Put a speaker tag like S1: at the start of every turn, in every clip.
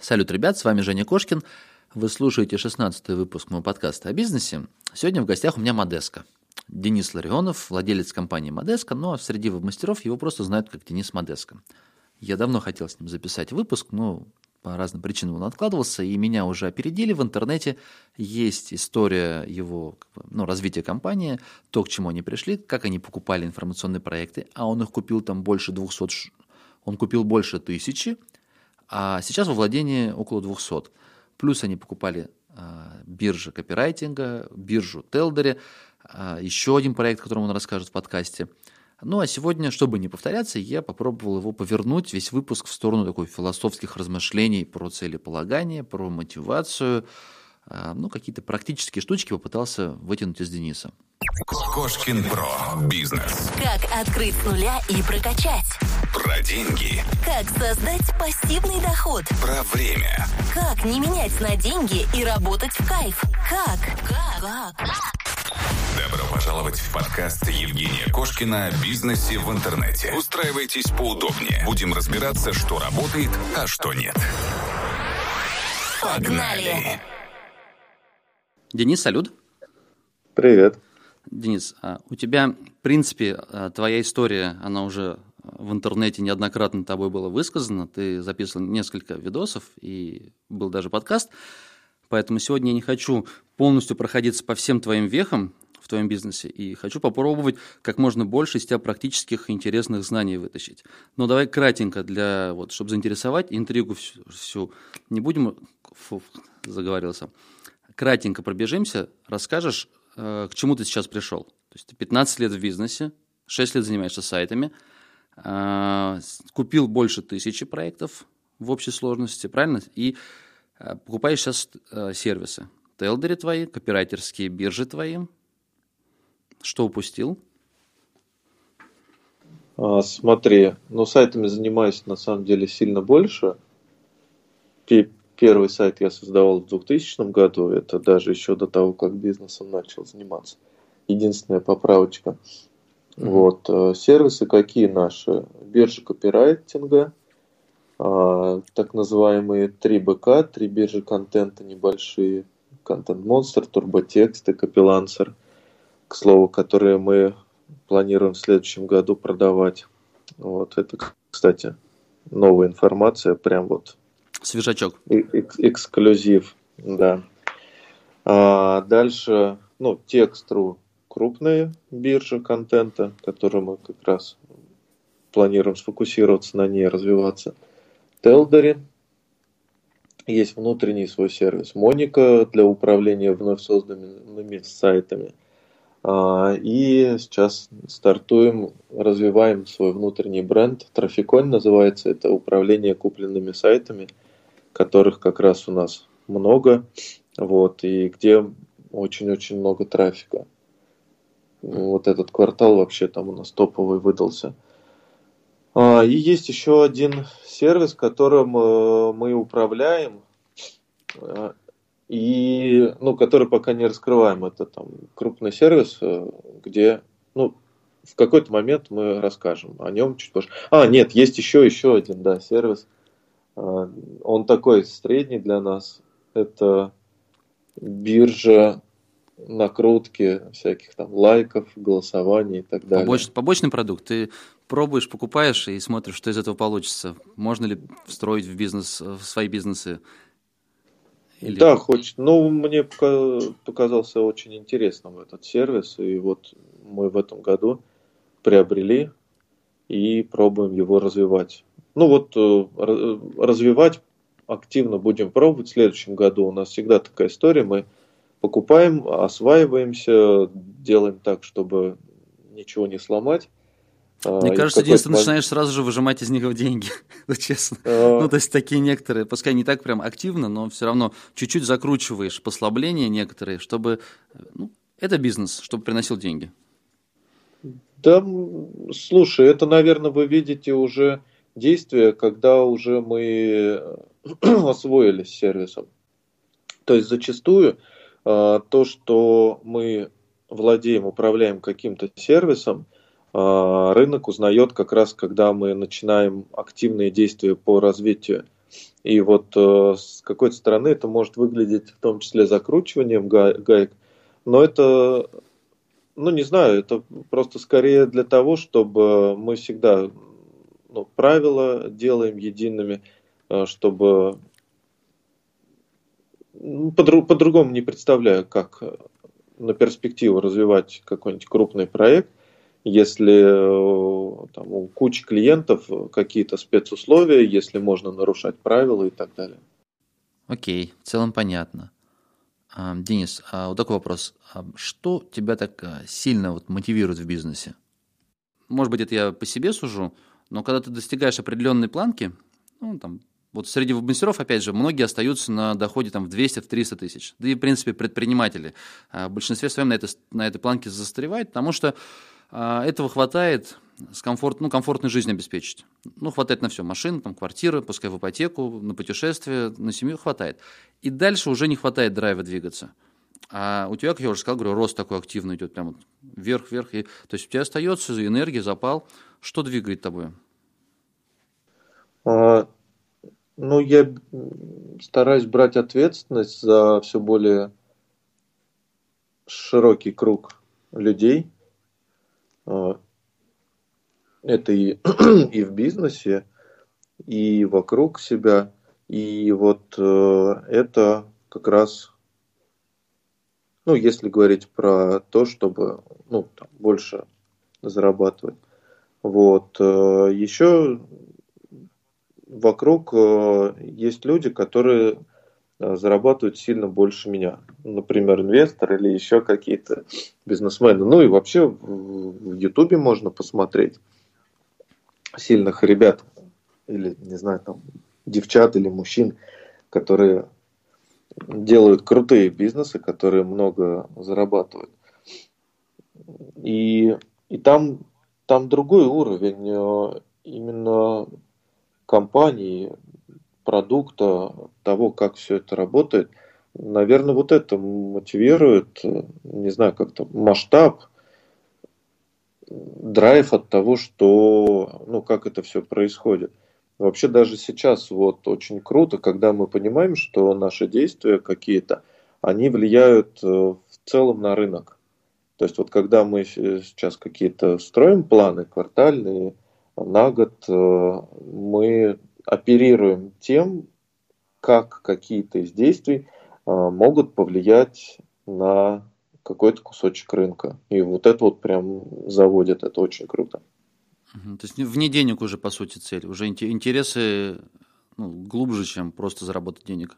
S1: Салют, ребят, с вами Женя Кошкин. Вы слушаете 16-й выпуск моего подкаста о бизнесе. Сегодня в гостях у меня Модеска. Денис Ларионов, владелец компании Модеска, но среди веб-мастеров его просто знают как Денис Модеска. Я давно хотел с ним записать выпуск, но по разным причинам он откладывался, и меня уже опередили. В интернете есть история его ну, развития компании, то, к чему они пришли, как они покупали информационные проекты, а он их купил там больше 200, он купил больше тысячи, а сейчас во владении около 200. Плюс они покупали а, биржи копирайтинга, биржу Телдере, а, еще один проект, о котором он расскажет в подкасте. Ну а сегодня, чтобы не повторяться, я попробовал его повернуть, весь выпуск в сторону такой философских размышлений про целеполагание, про мотивацию, а, ну какие-то практические штучки попытался вытянуть из Дениса.
S2: Кошкин Про. Бизнес.
S3: Как открыть с нуля и прокачать.
S2: Про деньги.
S3: Как создать пассивный доход.
S2: Про время.
S3: Как не менять на деньги и работать в кайф. Как? Как? Как?
S2: Добро пожаловать в подкаст Евгения Кошкина о бизнесе в интернете. Устраивайтесь поудобнее. Будем разбираться, что работает, а что нет. Погнали!
S1: Денис, салют.
S4: Привет.
S1: Денис, а у тебя, в принципе, а, твоя история, она уже в интернете неоднократно тобой была высказана. Ты записывал несколько видосов и был даже подкаст. Поэтому сегодня я не хочу полностью проходиться по всем твоим вехам в твоем бизнесе и хочу попробовать как можно больше из тебя практических интересных знаний вытащить. Но давай кратенько, для, вот, чтобы заинтересовать, интригу всю, всю не будем, фу, заговорился, кратенько пробежимся, расскажешь, э, к чему ты сейчас пришел. То есть ты 15 лет в бизнесе, 6 лет занимаешься сайтами, купил больше тысячи проектов в общей сложности, правильно? И э, покупаешь сейчас э, сервисы. Телдери твои, копирайтерские биржи твои. Что упустил?
S4: А, смотри, ну сайтами занимаюсь на самом деле сильно больше. Первый сайт я создавал в 2000 году, это даже еще до того, как бизнесом начал заниматься. Единственная поправочка. Вот, э, сервисы какие наши? Биржа копирайтинга, а, так называемые 3БК, три биржи контента небольшие, Content Monster, Турботекст и Копилансер, к слову, которые мы планируем в следующем году продавать. Вот это, кстати, новая информация, прям вот
S1: Свежачок.
S4: Эк- эксклюзив, да. А дальше, ну, текстру крупные биржи контента, которые мы как раз планируем сфокусироваться на ней, развиваться. Телдери, есть внутренний свой сервис. Моника для управления вновь созданными сайтами. А, и сейчас стартуем, развиваем свой внутренний бренд. Трафиконь называется. Это управление купленными сайтами – которых как раз у нас много, вот, и где очень-очень много трафика. Вот этот квартал вообще там у нас топовый выдался. А, и есть еще один сервис, которым э, мы управляем, э, и, ну, который пока не раскрываем. Это там крупный сервис, э, где, ну, в какой-то момент мы расскажем о нем чуть позже. А, нет, есть еще, еще один, да, сервис – он такой средний для нас. Это биржа накрутки всяких там лайков, голосований и так далее.
S1: Побоч, побочный продукт. Ты пробуешь, покупаешь и смотришь, что из этого получится. Можно ли встроить в бизнес, в свои бизнесы?
S4: Или... Да, хочет. Ну, мне показался очень интересным этот сервис, и вот мы в этом году приобрели и пробуем его развивать. Ну вот э, развивать активно будем пробовать в следующем году. У нас всегда такая история. Мы покупаем, осваиваемся, делаем так, чтобы ничего не сломать.
S1: А, Мне кажется, единственное, ты начинаешь сразу же выжимать из них деньги, честно. А... Ну, то есть такие некоторые, пускай не так прям активно, но все равно чуть-чуть закручиваешь послабления некоторые, чтобы... Ну, это бизнес, чтобы приносил деньги.
S4: Да, слушай, это, наверное, вы видите уже действия, когда уже мы освоились сервисом. То есть зачастую то, что мы владеем, управляем каким-то сервисом, а, рынок узнает как раз, когда мы начинаем активные действия по развитию. И вот э, с какой-то стороны это может выглядеть в том числе закручиванием гаек, но это, ну не знаю, это просто скорее для того, чтобы мы всегда ну, правила делаем едиными, э, чтобы по-другому не представляю, как на перспективу развивать какой-нибудь крупный проект, если э, там, у кучи клиентов какие-то спецусловия, если можно нарушать правила и так далее.
S1: Окей, в целом понятно. А, Денис, а вот такой вопрос. А что тебя так э, сильно вот мотивирует в бизнесе? Может быть, это я по себе сужу, но когда ты достигаешь определенной планки, ну, там, вот среди мастеров, опять же, многие остаются на доходе там, в 200-300 тысяч. Да и, в принципе, предприниматели в большинстве своем на, это, на этой планке застревают, потому что а, этого хватает с комфорт, ну, комфортной жизнью обеспечить. Ну, хватает на все. Машина, там, квартира, пускай в ипотеку, на путешествие, на семью хватает. И дальше уже не хватает драйва двигаться. А у тебя, как я уже сказал, говорю, рост такой активный идет, прям вот вверх-вверх. И, то есть у тебя остается энергия, запал. Что двигает тобой?
S4: Ну, я стараюсь брать ответственность за все более широкий круг людей – а, это и, и в бизнесе, и вокруг себя. И вот э, это как раз, ну, если говорить про то, чтобы ну, там, больше зарабатывать. Вот. Э, еще вокруг э, есть люди, которые Э, зарабатывают сильно больше меня. Например, инвестор или еще какие-то бизнесмены. Ну и вообще в Ютубе можно посмотреть сильных ребят или, не знаю, там, девчат или мужчин, которые делают крутые бизнесы, которые много зарабатывают. И, и там, там другой уровень э, именно компании, продукта, того, как все это работает, наверное, вот это мотивирует, не знаю, как-то масштаб, драйв от того, что, ну, как это все происходит. Вообще даже сейчас вот очень круто, когда мы понимаем, что наши действия какие-то, они влияют э, в целом на рынок. То есть вот когда мы сейчас какие-то строим планы квартальные, на год, э, мы оперируем тем, как какие-то из действий а, могут повлиять на какой-то кусочек рынка. И вот это вот прям заводит, это очень круто.
S1: То есть вне денег уже, по сути, цель. Уже интересы ну, глубже, чем просто заработать денег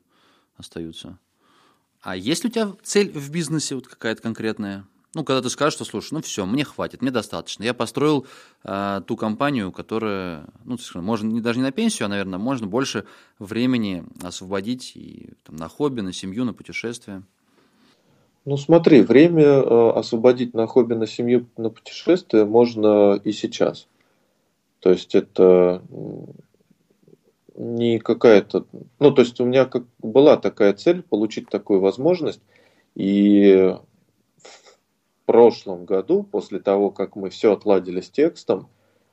S1: остаются. А есть ли у тебя цель в бизнесе вот какая-то конкретная? Ну, когда ты скажешь, что, слушай, ну все, мне хватит, мне достаточно. Я построил э, ту компанию, которая, ну, можно не, даже не на пенсию, а, наверное, можно больше времени освободить и там, на хобби, на семью, на путешествия.
S4: Ну, смотри, время э, освободить на хобби, на семью, на путешествие можно и сейчас. То есть это не какая-то... Ну, то есть у меня как была такая цель получить такую возможность, и прошлом году, после того, как мы все отладили с текстом,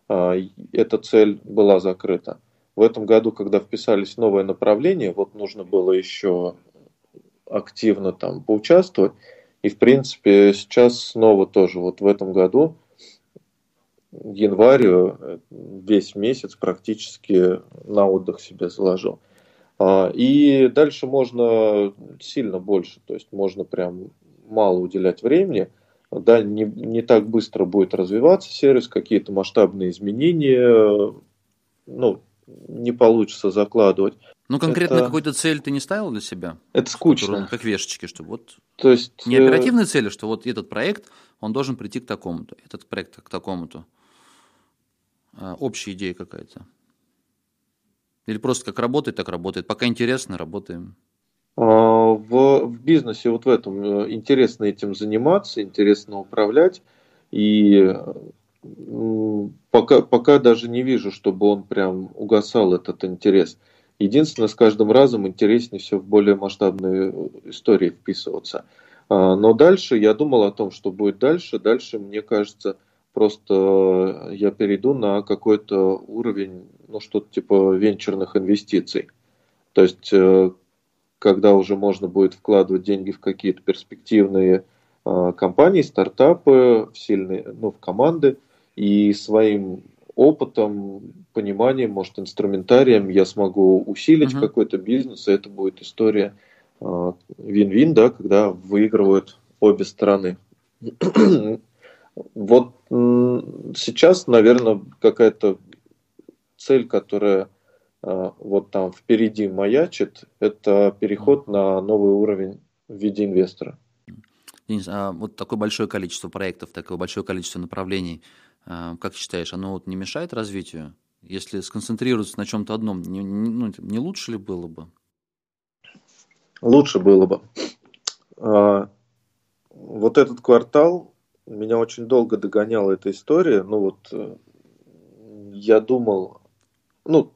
S4: а, эта цель была закрыта. В этом году, когда вписались в новое направление, вот нужно было еще активно там поучаствовать. И, в принципе, сейчас снова тоже вот в этом году, январь, весь месяц практически на отдых себе заложил. А, и дальше можно сильно больше, то есть можно прям мало уделять времени – да, не, не так быстро будет развиваться сервис, какие-то масштабные изменения, ну, не получится закладывать.
S1: Ну, конкретно это... какую-то цель ты не ставил для себя?
S4: Это скучно.
S1: Которую, как вешечки, что вот...
S4: То есть...
S1: Не э, оперативные цели, что вот этот проект, он должен прийти к такому-то, этот проект к такому-то. А, общая идея какая-то. Или просто как работает, так работает. Пока интересно, работаем.
S4: А, в, в бизнесе вот в этом э, интересно этим заниматься, интересно управлять. И пока, пока даже не вижу, чтобы он прям угасал этот интерес. Единственное, с каждым разом интереснее все в более масштабные истории вписываться. А, но дальше я думал о том, что будет дальше. Дальше, мне кажется, просто я перейду на какой-то уровень, ну, что-то типа венчурных инвестиций. То есть, э, когда уже можно будет вкладывать деньги в какие-то перспективные э, компании, стартапы, в сильные, ну, в команды, и своим опытом, пониманием, может, инструментарием я смогу усилить uh-huh. какой-то бизнес, и это будет история э, вин-вин, да, когда выигрывают обе стороны. вот сейчас, наверное, какая-то цель, которая вот там впереди маячит, это переход на новый уровень в виде инвестора.
S1: Денис, а вот такое большое количество проектов, такое большое количество направлений, а, как считаешь, оно вот не мешает развитию? Если сконцентрироваться на чем-то одном, не, ну, не лучше ли было бы?
S4: Лучше было бы. А, вот этот квартал меня очень долго догоняла эта история. Ну вот э, я думал, ну,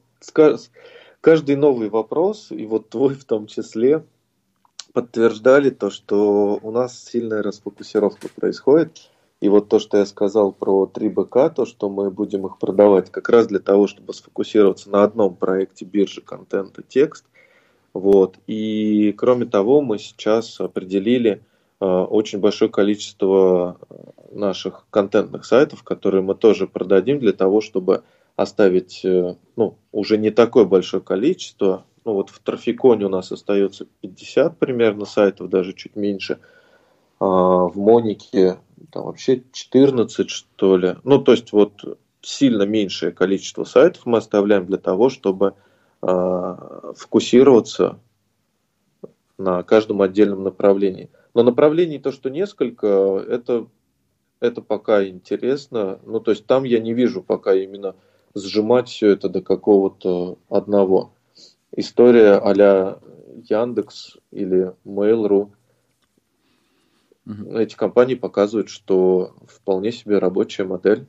S4: каждый новый вопрос, и вот твой в том числе, подтверждали то, что у нас сильная расфокусировка происходит. И вот то, что я сказал про 3БК, то, что мы будем их продавать как раз для того, чтобы сфокусироваться на одном проекте биржи контента текст. Вот. И кроме того, мы сейчас определили э, очень большое количество наших контентных сайтов, которые мы тоже продадим для того, чтобы оставить э, ну, уже не такое большое количество. Ну вот в Трафиконе у нас остается 50 примерно сайтов, даже чуть меньше. А в Монике там вообще 14, что ли. Ну, то есть вот сильно меньшее количество сайтов мы оставляем для того, чтобы э, фокусироваться на каждом отдельном направлении. Но направлений то, что несколько, это, это пока интересно. Ну, то есть там я не вижу пока именно сжимать все это до какого-то одного. История а-ля Яндекс или Mail.ru – Угу. Эти компании показывают, что вполне себе рабочая модель.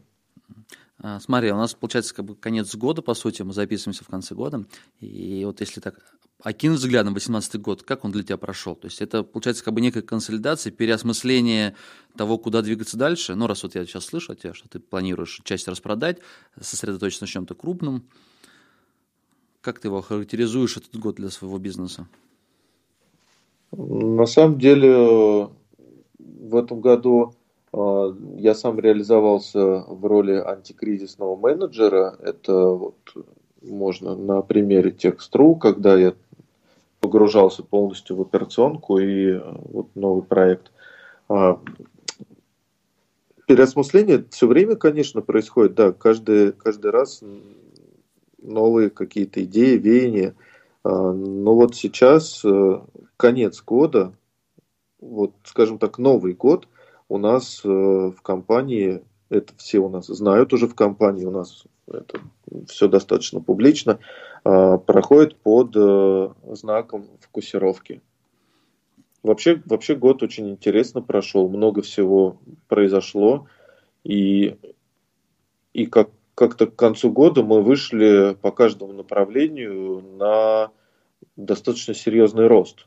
S1: А, смотри, у нас получается как бы конец года, по сути, мы записываемся в конце года. И вот если так окинуть взглядом 2018 год, как он для тебя прошел? То есть это получается как бы некая консолидация, переосмысление того, куда двигаться дальше. Ну, раз вот я сейчас слышу от тебя, что ты планируешь часть распродать, сосредоточиться на чем-то крупном. Как ты его характеризуешь, этот год для своего бизнеса?
S4: На самом деле в этом году э, я сам реализовался в роли антикризисного менеджера. Это вот можно на примере Text.ru, когда я погружался полностью в операционку и э, вот новый проект. А, переосмысление все время, конечно, происходит, да, каждый, каждый раз новые какие-то идеи, веяния. А, но вот сейчас э, конец года, вот, скажем так, Новый год у нас э, в компании, это все у нас знают уже в компании, у нас это все достаточно публично, э, проходит под э, знаком фокусировки. Вообще, вообще год очень интересно прошел, много всего произошло, и, и как, как-то к концу года мы вышли по каждому направлению на достаточно серьезный рост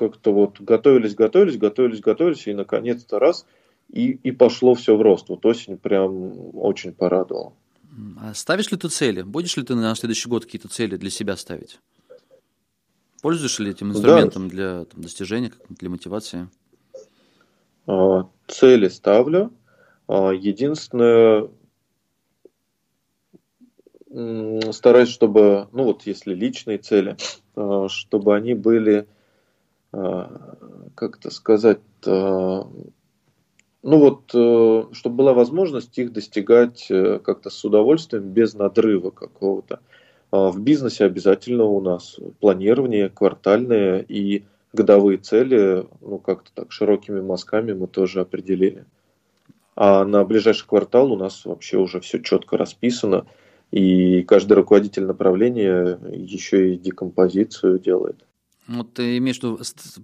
S4: как-то вот готовились, готовились, готовились, готовились, и наконец-то раз, и, и пошло все в рост. Вот осень прям очень порадовала.
S1: А ставишь ли ты цели? Будешь ли ты на следующий год какие-то цели для себя ставить? Пользуешься ли этим инструментом да. для там, достижения, для мотивации?
S4: А, цели ставлю. А, единственное, стараюсь, чтобы, ну вот если личные цели, чтобы они были как это сказать, ну вот, э, чтобы была возможность их достигать э, как-то с удовольствием, без надрыва какого-то. А в бизнесе обязательно у нас планирование квартальное и годовые цели, ну как-то так широкими мазками мы тоже определили. А на ближайший квартал у нас вообще уже все четко расписано, и каждый руководитель направления еще и декомпозицию делает.
S1: Вот ты имеешь в виду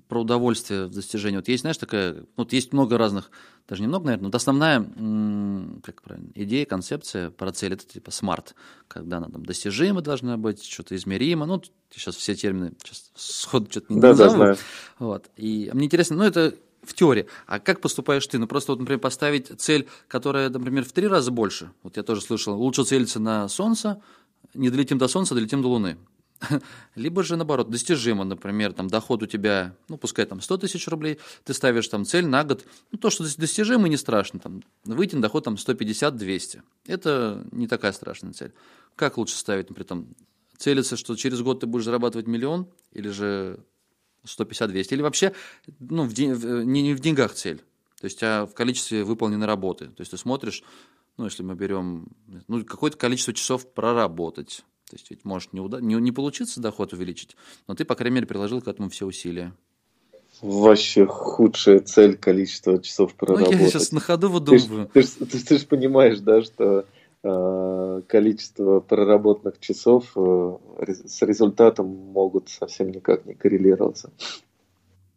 S1: про удовольствие в достижении. Вот есть, знаешь, такая, вот есть много разных, даже немного, наверное, вот основная, как правильно, идея, концепция про цель, это типа смарт, когда она там достижима должна быть, что-то измеримо, ну, сейчас все термины сейчас сход что-то не
S4: да, назову. Да, знаю.
S1: Вот, и мне интересно, ну, это в теории. А как поступаешь ты? Ну, просто, вот, например, поставить цель, которая, например, в три раза больше. Вот я тоже слышал, лучше целиться на Солнце, не долетим до Солнца, долетим до Луны либо же наоборот достижимо, например, там доход у тебя, ну пускай там 100 тысяч рублей, ты ставишь там цель на год, ну то, что достижимо, не страшно, там выйти на доход там 150-200, это не такая страшная цель. Как лучше ставить, например, там целиться, что через год ты будешь зарабатывать миллион или же 150-200, или вообще ну, в день, не, не в деньгах цель, то есть а в количестве выполненной работы, то есть ты смотришь, ну если мы берем ну, какое-то количество часов проработать, то есть ведь может не, уда- не, не получиться доход увеличить, но ты, по крайней мере, приложил к этому все усилия.
S4: Вообще худшая цель количество часов проработать.
S1: Ну, я сейчас на ходу выдумываю.
S4: Ты, ты, ты, ты же понимаешь, да, что э, количество проработанных часов э, с результатом могут совсем никак не коррелироваться.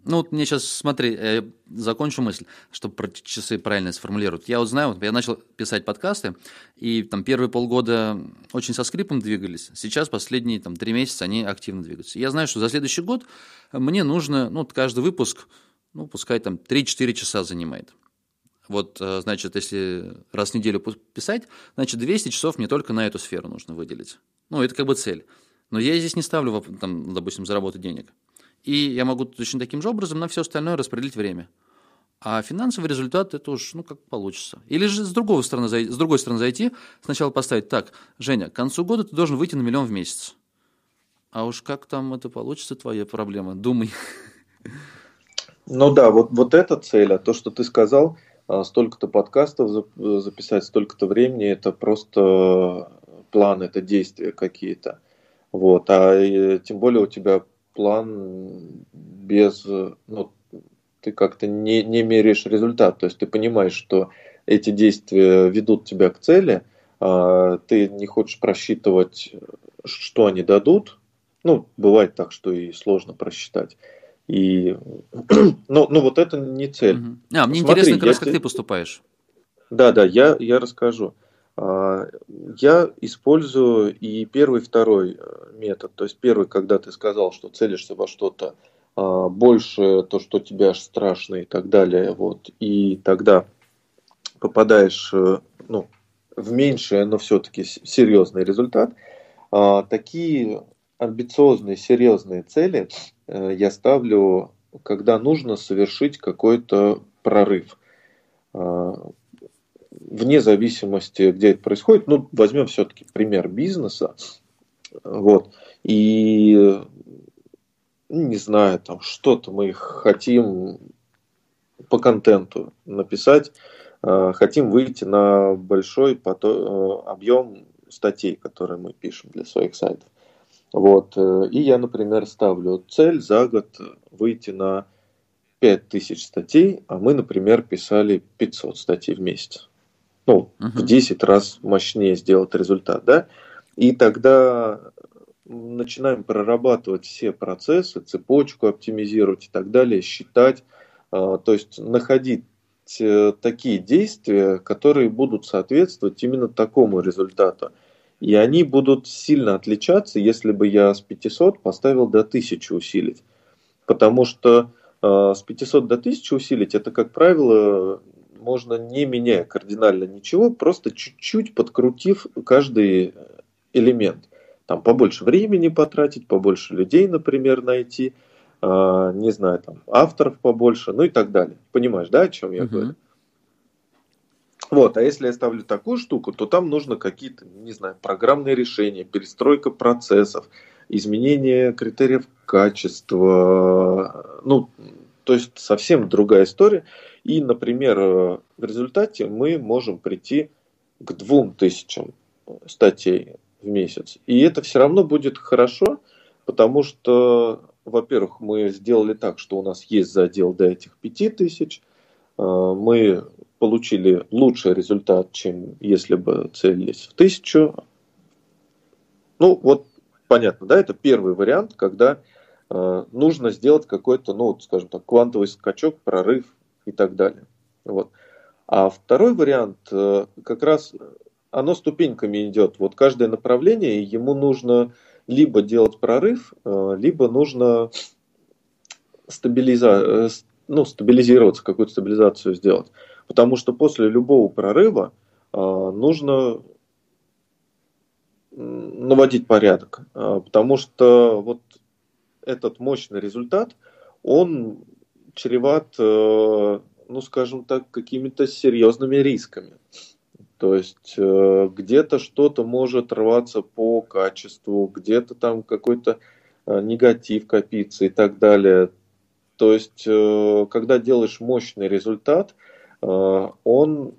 S1: Ну, вот мне сейчас, смотри, я закончу мысль, чтобы про часы правильно сформулировать. Я вот знаю, вот я начал писать подкасты, и там первые полгода очень со скрипом двигались. Сейчас последние там три месяца они активно двигаются. Я знаю, что за следующий год мне нужно, ну, каждый выпуск, ну, пускай там 3-4 часа занимает. Вот, э, значит, если раз в неделю писать, значит, 200 часов мне только на эту сферу нужно выделить. Ну, это как бы цель. Но я здесь не ставлю, там, допустим, заработать денег и я могу точно таким же образом на все остальное распределить время. А финансовый результат это уж ну как получится. Или же с другой стороны, с другой стороны зайти, сначала поставить так, Женя, к концу года ты должен выйти на миллион в месяц. А уж как там это получится, твоя проблема, думай.
S4: Ну да, вот, вот эта цель, а то, что ты сказал, а, столько-то подкастов записать, столько-то времени, это просто план, это действия какие-то. Вот, а э, тем более у тебя план без, ну, ты как-то не, не меряешь результат, то есть ты понимаешь, что эти действия ведут тебя к цели, а ты не хочешь просчитывать, что они дадут, ну, бывает так, что и сложно просчитать. И, ну, ну вот это не цель.
S1: А, мне Смотри, интересно, как раз, как ты поступаешь.
S4: Да, да, я, я расскажу. А, я использую и первый, и второй э, метод. То есть первый, когда ты сказал, что целишься во что-то а, больше, то, что тебе аж страшно и так далее. Вот, и тогда попадаешь э, ну, в меньшее, но все-таки серьезный результат. А, такие амбициозные, серьезные цели э, я ставлю, когда нужно совершить какой-то прорыв вне зависимости, где это происходит, ну, возьмем все-таки пример бизнеса, вот, и, ну, не знаю, там, что-то мы хотим по контенту написать, э, хотим выйти на большой э, объем статей, которые мы пишем для своих сайтов. Вот. Э, и я, например, ставлю цель за год выйти на 5000 статей, а мы, например, писали 500 статей в месяц ну, uh-huh. в 10 раз мощнее сделать результат, да, и тогда начинаем прорабатывать все процессы, цепочку оптимизировать и так далее, считать, а, то есть находить э, такие действия, которые будут соответствовать именно такому результату. И они будут сильно отличаться, если бы я с 500 поставил до 1000 усилить. Потому что э, с 500 до 1000 усилить, это, как правило, можно не меняя кардинально ничего, просто чуть-чуть подкрутив каждый элемент. Там побольше времени потратить, побольше людей, например, найти, э, не знаю, там авторов побольше, ну и так далее. Понимаешь, да, о чем я uh-huh. говорю? Вот, а если я ставлю такую штуку, то там нужно какие-то, не знаю, программные решения, перестройка процессов, изменение критериев качества, ну, то есть совсем другая история. И, например, э, в результате мы можем прийти к двум тысячам статей в месяц. И это все равно будет хорошо, потому что, во-первых, мы сделали так, что у нас есть задел до этих пяти тысяч. Э, мы получили лучший результат, чем если бы целились в тысячу. Ну, вот понятно, да, это первый вариант, когда э, нужно сделать какой-то, ну, скажем так, квантовый скачок, прорыв и так далее. Вот. А второй вариант, э, как раз оно ступеньками идет. Вот каждое направление, ему нужно либо делать прорыв, э, либо нужно стабилиза... Э, ну, стабилизироваться, какую-то стабилизацию сделать. Потому что после любого прорыва нужно наводить порядок, потому что вот этот мощный результат, он чреват, э, ну, скажем так, какими-то серьезными рисками. То есть э, где-то что-то может рваться по качеству, где-то там какой-то э, негатив копиться и так далее. То есть, когда делаешь мощный результат, он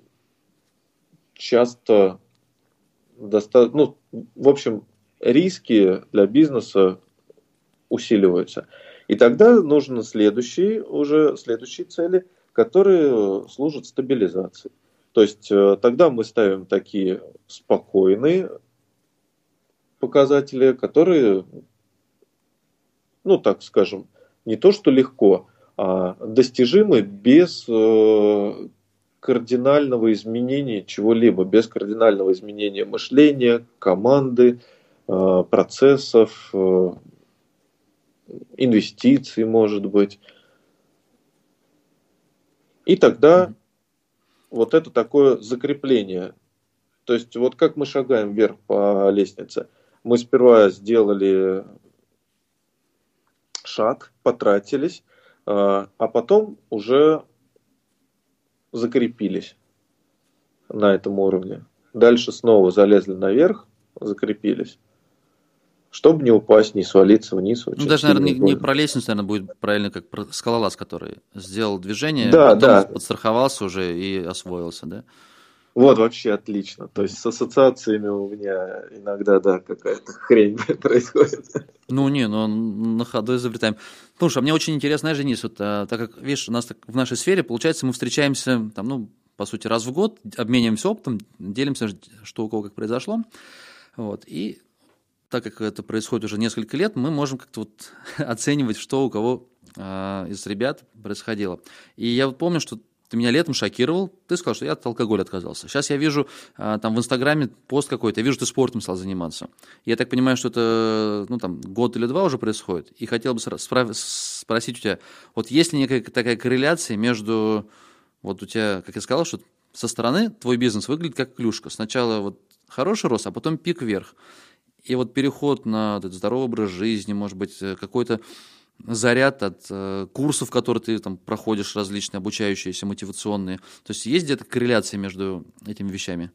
S4: часто достаточно, ну, в общем, риски для бизнеса усиливаются. И тогда нужны следующие, уже следующие цели, которые служат стабилизации. То есть э, тогда мы ставим такие спокойные показатели, которые, ну так скажем, не то что легко, а достижимы без э, кардинального изменения чего-либо, без кардинального изменения мышления, команды, э, процессов, инвестиций, может быть. И тогда mm-hmm. вот это такое закрепление. То есть вот как мы шагаем вверх по лестнице. Мы сперва сделали шаг, потратились, э, а потом уже закрепились на этом уровне. Дальше снова залезли наверх, закрепились. Чтобы не упасть, не свалиться вниз.
S1: Ну, даже, наверное, не, не про лестницу, наверное, будет правильно, как про скалолаз, который сделал движение, да, потом да. подстраховался уже и освоился, да?
S4: Вот, вообще отлично. То есть с ассоциациями у меня иногда, да, какая-то хрень происходит.
S1: Ну, не, ну на ходу изобретаем. Слушай, а мне очень интересно, знаешь, Денис, вот, а, так как, видишь, у нас так, в нашей сфере, получается, мы встречаемся, там, ну, по сути, раз в год, обмениваемся опытом, делимся, что у кого как произошло. Вот, и так как это происходит уже несколько лет, мы можем как-то вот оценивать, что у кого э, из ребят происходило. И я вот помню, что ты меня летом шокировал, ты сказал, что я от алкоголя отказался. Сейчас я вижу а, там в Инстаграме пост какой-то, я вижу, ты спортом стал заниматься. Я так понимаю, что это ну, там, год или два уже происходит. И хотел бы спросить у тебя, вот есть ли некая такая корреляция между, вот у тебя, как я сказал, что со стороны твой бизнес выглядит как клюшка. Сначала вот хороший рост, а потом пик вверх. И вот переход на этот здоровый образ жизни, может быть, э, какой-то заряд от э, курсов, которые ты там проходишь, различные обучающиеся, мотивационные. То есть есть где-то корреляция между этими вещами?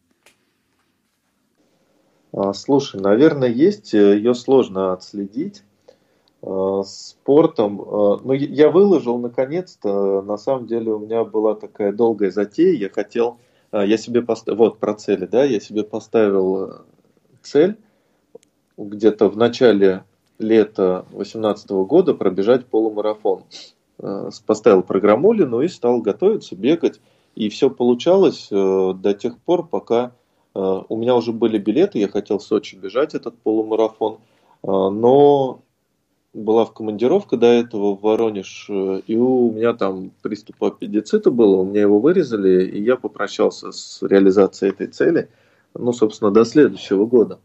S4: А, слушай, наверное, есть. Ее сложно отследить. А, спортом. А, ну, я выложил наконец-то. На самом деле у меня была такая долгая затея. Я хотел, я себе поставил, вот про цели, да, я себе поставил э, цель где-то в начале лета 2018 года пробежать полумарафон. Э, поставил программулину и стал готовиться, бегать. И все получалось э, до тех пор, пока э, у меня уже были билеты, я хотел в Сочи бежать этот полумарафон, но была в командировка до этого в Воронеж, и у меня там приступ аппендицита был, у меня его вырезали, и я попрощался с реализацией этой цели, ну, собственно, до следующего года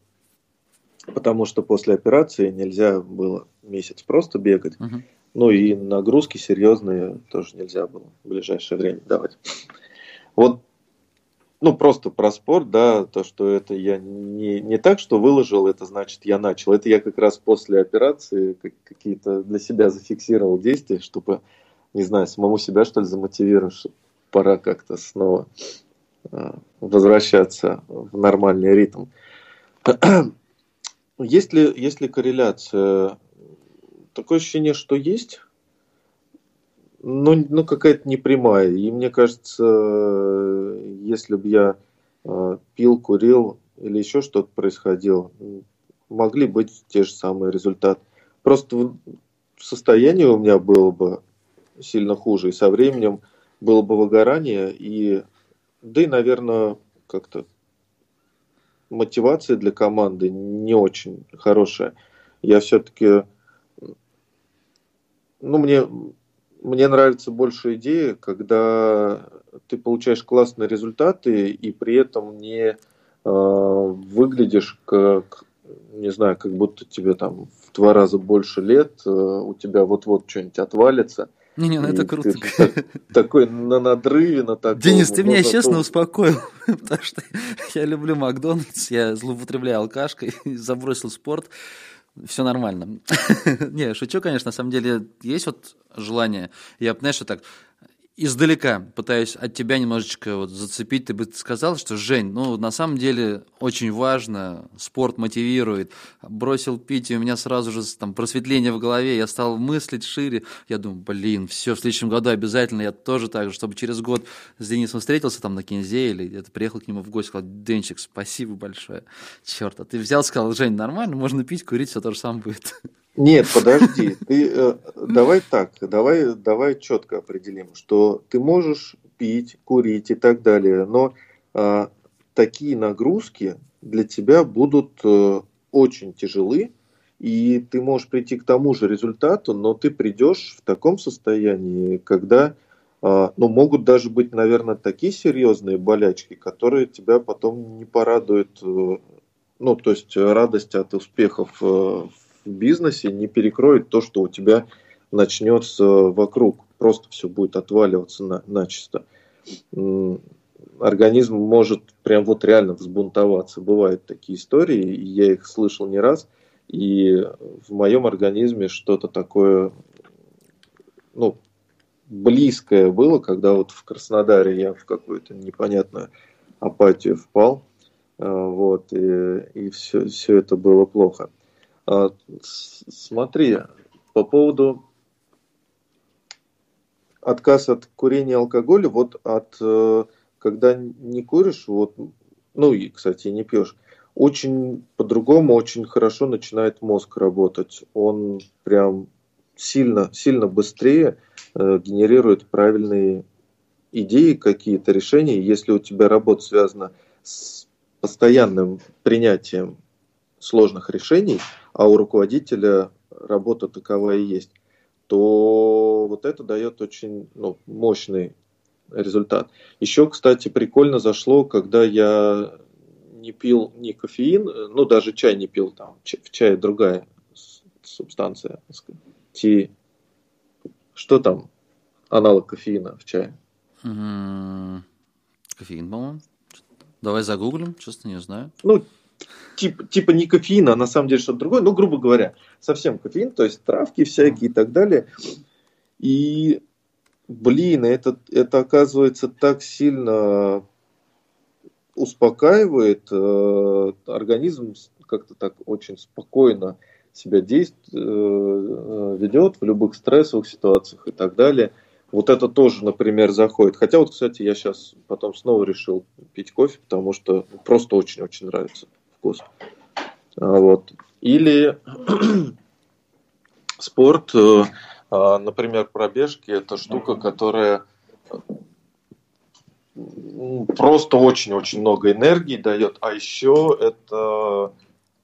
S4: потому что после операции нельзя было месяц просто бегать. Угу. Ну и нагрузки серьезные тоже нельзя было в ближайшее время давать. Вот, ну просто про спорт, да, то, что это я не, не так, что выложил, это значит я начал. Это я как раз после операции какие-то для себя зафиксировал действия, чтобы, не знаю, самому себя что ли замотивировать, что пора как-то снова а, возвращаться в нормальный ритм. Есть ли, есть ли корреляция? Такое ощущение, что есть, но ну, какая-то непрямая. И мне кажется, если бы я э, пил, курил или еще что-то происходило, могли быть те же самые результаты. Просто состояние у меня было бы сильно хуже, и со временем было бы выгорание, и да и, наверное, как-то мотивация для команды не очень хорошая. Я все-таки, ну, мне, мне нравится больше идея, когда ты получаешь классные результаты и при этом не э, выглядишь как, не знаю, как будто тебе там в два раза больше лет, э, у тебя вот-вот что-нибудь отвалится –
S1: Не-не, ну это круто.
S4: так- такой на надрыве, на таком.
S1: Денис, ты меня честно успокоил, потому что я люблю Макдональдс, я злоупотребляю алкашкой, забросил спорт, все нормально. Не, шучу, конечно, на самом деле есть вот желание, я, знаешь, вот так издалека пытаюсь от тебя немножечко вот зацепить, ты бы сказал, что, Жень, ну, на самом деле очень важно, спорт мотивирует, бросил пить, и у меня сразу же там просветление в голове, я стал мыслить шире, я думаю, блин, все, в следующем году обязательно я тоже так же, чтобы через год с Денисом встретился там на Кинзе или где-то приехал к нему в гости, сказал, Денчик, спасибо большое, черт, а ты взял, сказал, Жень, нормально, можно пить, курить, все то же самое будет.
S4: Нет, подожди, ты э, давай так, давай, давай четко определим, что ты можешь пить, курить и так далее, но а, такие нагрузки для тебя будут э, очень тяжелы, и ты можешь прийти к тому же результату, но ты придешь в таком состоянии, когда а, ну, могут даже быть, наверное, такие серьезные болячки, которые тебя потом не порадуют, э, ну, то есть радость от успехов э, в бизнесе не перекроет то, что у тебя начнется вокруг. Просто все будет отваливаться на, начисто. Организм может прям вот реально взбунтоваться. Бывают такие истории, и я их слышал не раз. И в моем организме что-то такое, ну, близкое было, когда вот в Краснодаре я в какую-то непонятную апатию впал. А, Вот, и, и все, все это было плохо. А, Смотри, по поводу отказ от курения алкоголя, вот от э, когда не куришь, вот, ну и, кстати, не пьешь, очень по-другому, очень хорошо начинает мозг работать. Он прям сильно, сильно быстрее э, генерирует правильные идеи, какие-то решения. Если у тебя работа связана с постоянным принятием сложных решений, а у руководителя работа такова и есть, то вот это дает очень ну, мощный результат. Еще, кстати, прикольно зашло, когда я не пил ни кофеин, ну даже чай не пил, там в чае другая субстанция. Ти... Что там? Аналог кофеина в чае.
S1: Кофеин, по-моему. Давай загуглим, честно не знаю.
S4: Ну, типа, типа не кофеин, а на самом деле что-то другое. Ну, грубо говоря, совсем кофеин, то есть травки всякие и так далее. И, блин, это, это оказывается так сильно успокаивает. э, Организм как-то так очень спокойно себя действует, ведет в любых стрессовых ситуациях и так далее. Вот это тоже, например, заходит. Хотя вот, кстати, я сейчас потом снова решил пить кофе, потому что просто очень-очень нравится вкус. А, Вот. Или спорт, э, а, например, пробежки, это штука, которая просто очень-очень много энергии дает, а еще это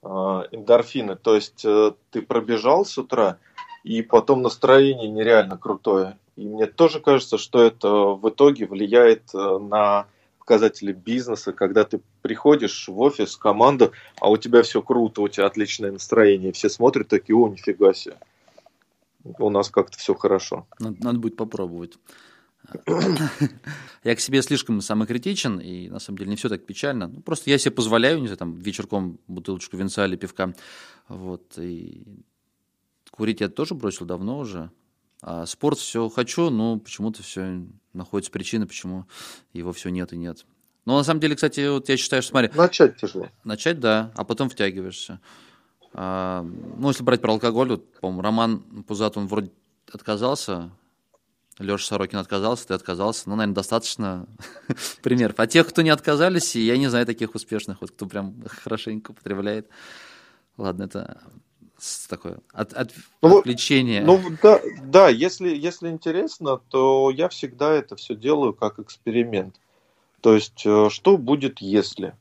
S4: а, эндорфины. То есть э, ты пробежал с утра, и потом настроение нереально крутое. И мне тоже кажется, что это в итоге влияет э, на показатели бизнеса, когда ты приходишь в офис, команду, а у тебя все круто, у тебя отличное настроение, все смотрят такие, о, нифига себе, у нас как-то все хорошо.
S1: Надо, надо будет попробовать. Я к себе слишком самокритичен, и на самом деле не все так печально. Ну, просто я себе позволяю, не знаю, там, вечерком бутылочку винца или пивка. Вот, и курить я тоже бросил давно уже. А спорт все хочу, но почему-то все находится причины, почему его все нет и нет. Но на самом деле, кстати, вот я считаю, что, смотри,
S4: Начать тяжело.
S1: Начать, да, а потом втягиваешься. А, ну, если брать про алкоголь, вот, по-моему, Роман Пузат, он вроде отказался, Леша Сорокин отказался, ты отказался. Ну, наверное, достаточно примеров. А тех, кто не отказались, я не знаю таких успешных, вот кто прям хорошенько употребляет. Ладно, это такое от, от-
S4: Ну,
S1: отвлечение.
S4: Ну да, да если, если интересно, то я всегда это все делаю как эксперимент. То есть, э, что будет, если?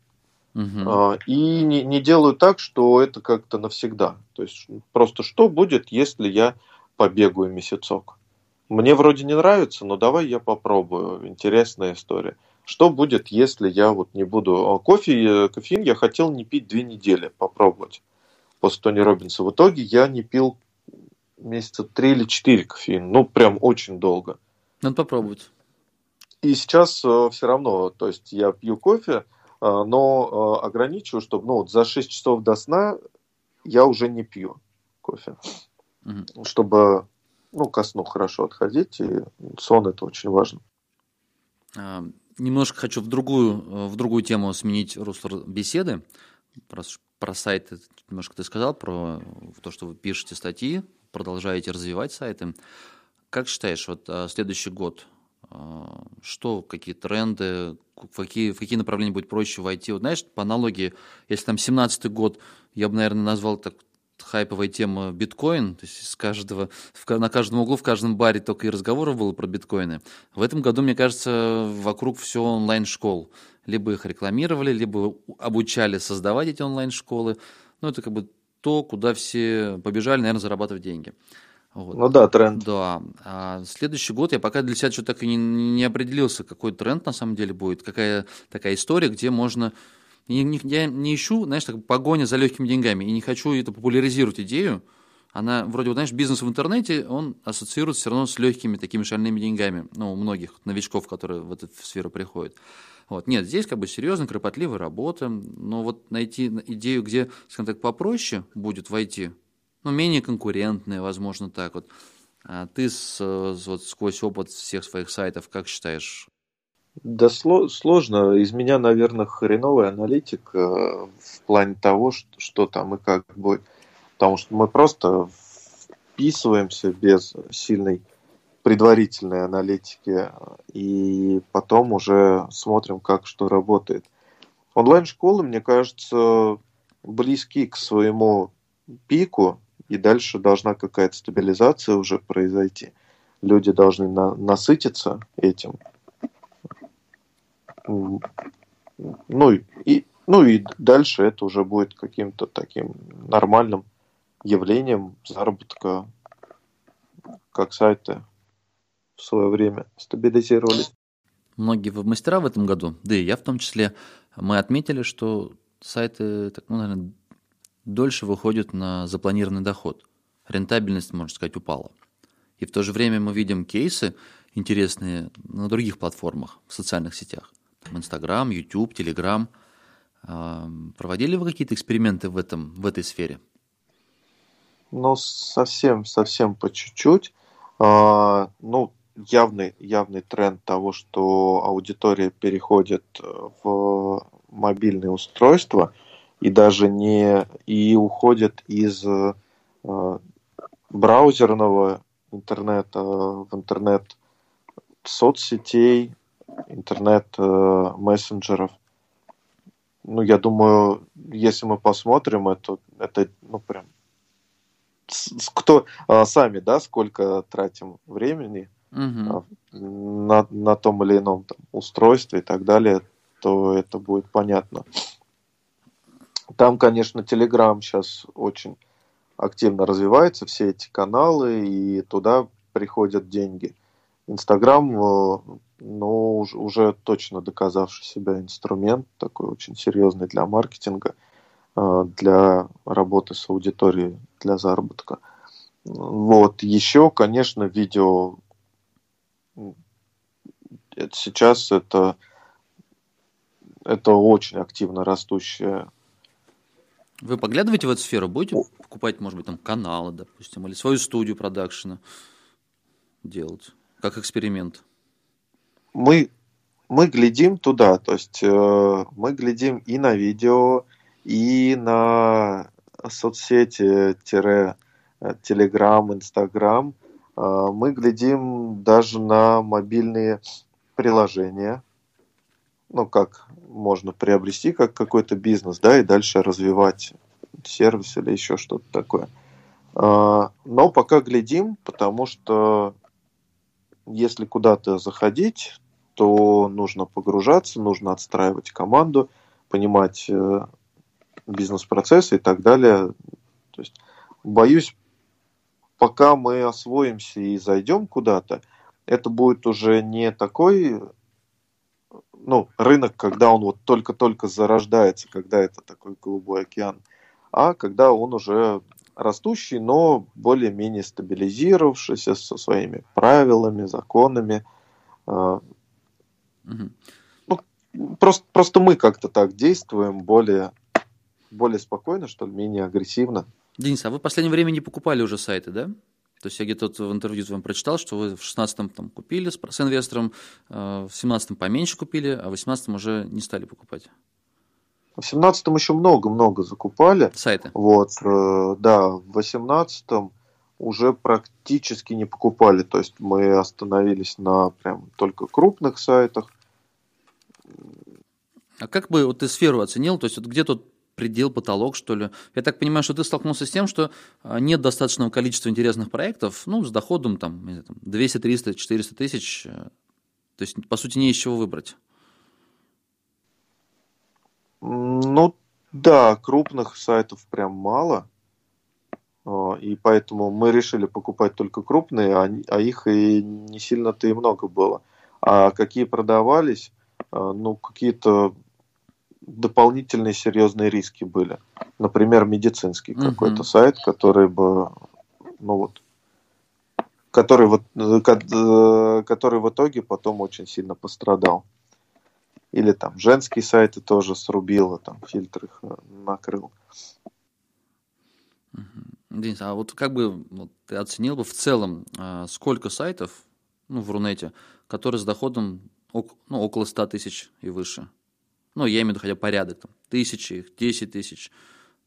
S4: А, И не, не делаю так, что это как-то навсегда. То есть просто что будет, если я побегаю месяцок? Мне вроде не нравится, но давай я попробую. Интересная история. Что будет, если я вот не буду... а, Кофе, э, кофеин я хотел не пить две недели, попробовать после Тони Робинса. В итоге я не пил месяца три или четыре кофеин. Ну, прям очень долго.
S1: Надо попробовать.
S4: И сейчас э, все равно, то есть я пью кофе, э, но э, ограничиваю, чтобы ну, вот за 6 часов до сна я уже не пью кофе. Угу. Чтобы ну, ко сну хорошо отходить, и сон это очень важно.
S1: А, немножко хочу в другую, в другую тему сменить русло беседы. Про, про сайты немножко ты сказал, про то, что вы пишете статьи, продолжаете развивать сайты. Как считаешь, вот а, следующий год, а, что, какие тренды, в какие, в какие направления будет проще войти? Вот знаешь, по аналогии, если там 17 год, я бы, наверное, назвал так хайповая тема биткоин, то есть с каждого, на каждом углу, в каждом баре только и разговоров было про биткоины. В этом году, мне кажется, вокруг все онлайн-школ. Либо их рекламировали, либо обучали создавать эти онлайн-школы. Ну, это как бы то, куда все побежали, наверное, зарабатывать деньги.
S4: Вот. Ну да, тренд.
S1: Да. А следующий год я пока для себя что-то так и не, не определился, какой тренд на самом деле будет, какая такая история, где можно... Я не ищу, знаешь, так, погоня за легкими деньгами, и не хочу это популяризировать идею. Она вроде, вот, знаешь, бизнес в интернете, он ассоциируется все равно с легкими такими шальными деньгами, ну, у многих новичков, которые в эту сферу приходят. Вот. Нет, здесь как бы серьезная, кропотливая работа, но вот найти идею, где, скажем так, попроще будет войти, ну, менее конкурентные, возможно, так вот. А ты с, вот, сквозь опыт всех своих сайтов, как считаешь?
S4: Да сложно. Из меня, наверное, хреновый аналитик э, в плане того, что, что там и как будет. Потому что мы просто вписываемся без сильной предварительной аналитики и потом уже смотрим, как что работает. Онлайн-школы, мне кажется, близки к своему пику, и дальше должна какая-то стабилизация уже произойти. Люди должны на, насытиться этим. Ну и, ну и дальше это уже будет каким-то таким нормальным явлением заработка, как сайты в свое время стабилизировались.
S1: Многие веб-мастера в этом году, да и я в том числе, мы отметили, что сайты, так, ну, наверное, дольше выходят на запланированный доход. Рентабельность, можно сказать, упала. И в то же время мы видим кейсы интересные на других платформах, в социальных сетях. Там Инстаграм, Ютуб, Телеграм. Проводили вы какие-то эксперименты в, этом, в этой сфере?
S4: Ну, совсем, совсем по чуть-чуть. А, ну, явный, явный тренд того, что аудитория переходит в мобильные устройства – и даже не и уходят из э, браузерного интернета в интернет соцсетей, интернет э. Ну, я думаю, если мы посмотрим, это, это ну, прям кто а, сами, да, сколько тратим времени угу. на, на том или ином там, устройстве и так далее, то это будет понятно. Там, конечно, Telegram сейчас очень активно развивается, все эти каналы, и туда приходят деньги. Инстаграм, э, ну, уже точно доказавший себя инструмент, такой очень серьезный для маркетинга, э, для работы с аудиторией, для заработка. Вот. Еще, конечно, видео сейчас это, это очень активно растущая
S1: вы поглядываете в эту сферу? Будете покупать, может быть, там каналы, допустим, или свою студию продакшена делать, как эксперимент?
S4: Мы, мы глядим туда, то есть э, мы глядим и на видео, и на соцсети, тире, Телеграм, Инстаграм. Э, мы глядим даже на мобильные приложения, ну, как можно приобрести как какой-то бизнес, да, и дальше развивать сервис или еще что-то такое. А, но пока глядим, потому что если куда-то заходить, то нужно погружаться, нужно отстраивать команду, понимать э, бизнес-процессы и так далее. То есть, боюсь, пока мы освоимся и зайдем куда-то, это будет уже не такой ну, рынок, когда он вот только-только зарождается, когда это такой голубой океан, а когда он уже растущий, но более-менее стабилизировавшийся со своими правилами, законами. Угу. Ну, просто, просто мы как-то так действуем более, более спокойно, что ли, менее агрессивно.
S1: Денис, а вы в последнее время не покупали уже сайты, да? То есть я где-то в интервью вам прочитал, что вы в 16-м там купили с, с инвестором, э, в 17-м поменьше купили, а в 18-м уже не стали покупать.
S4: В 17-м еще много-много закупали.
S1: Сайты.
S4: Вот, э, да, в 18-м уже практически не покупали. То есть мы остановились на прям только крупных сайтах.
S1: А как бы вот ты сферу оценил? То есть вот где тут предел, потолок, что ли. Я так понимаю, что ты столкнулся с тем, что а, нет достаточного количества интересных проектов, ну, с доходом там 200, 300, 400 тысяч. Э, то есть, по сути, не из чего выбрать.
S4: Ну, да, крупных сайтов прям мало. А, и поэтому мы решили покупать только крупные, а, а их и не сильно-то и много было. А какие продавались, а, ну, какие-то дополнительные серьезные риски были. Например, медицинский угу. какой-то сайт, который бы, ну вот, который вот, который в итоге потом очень сильно пострадал. Или там женские сайты тоже срубило, там фильтр их э, накрыл.
S1: Денис, а вот как бы вот, ты оценил бы в целом, а, сколько сайтов ну, в Рунете, которые с доходом ну, около 100 тысяч и выше? Ну, я имею в виду хотя бы порядок, там, тысячи, десять тысяч,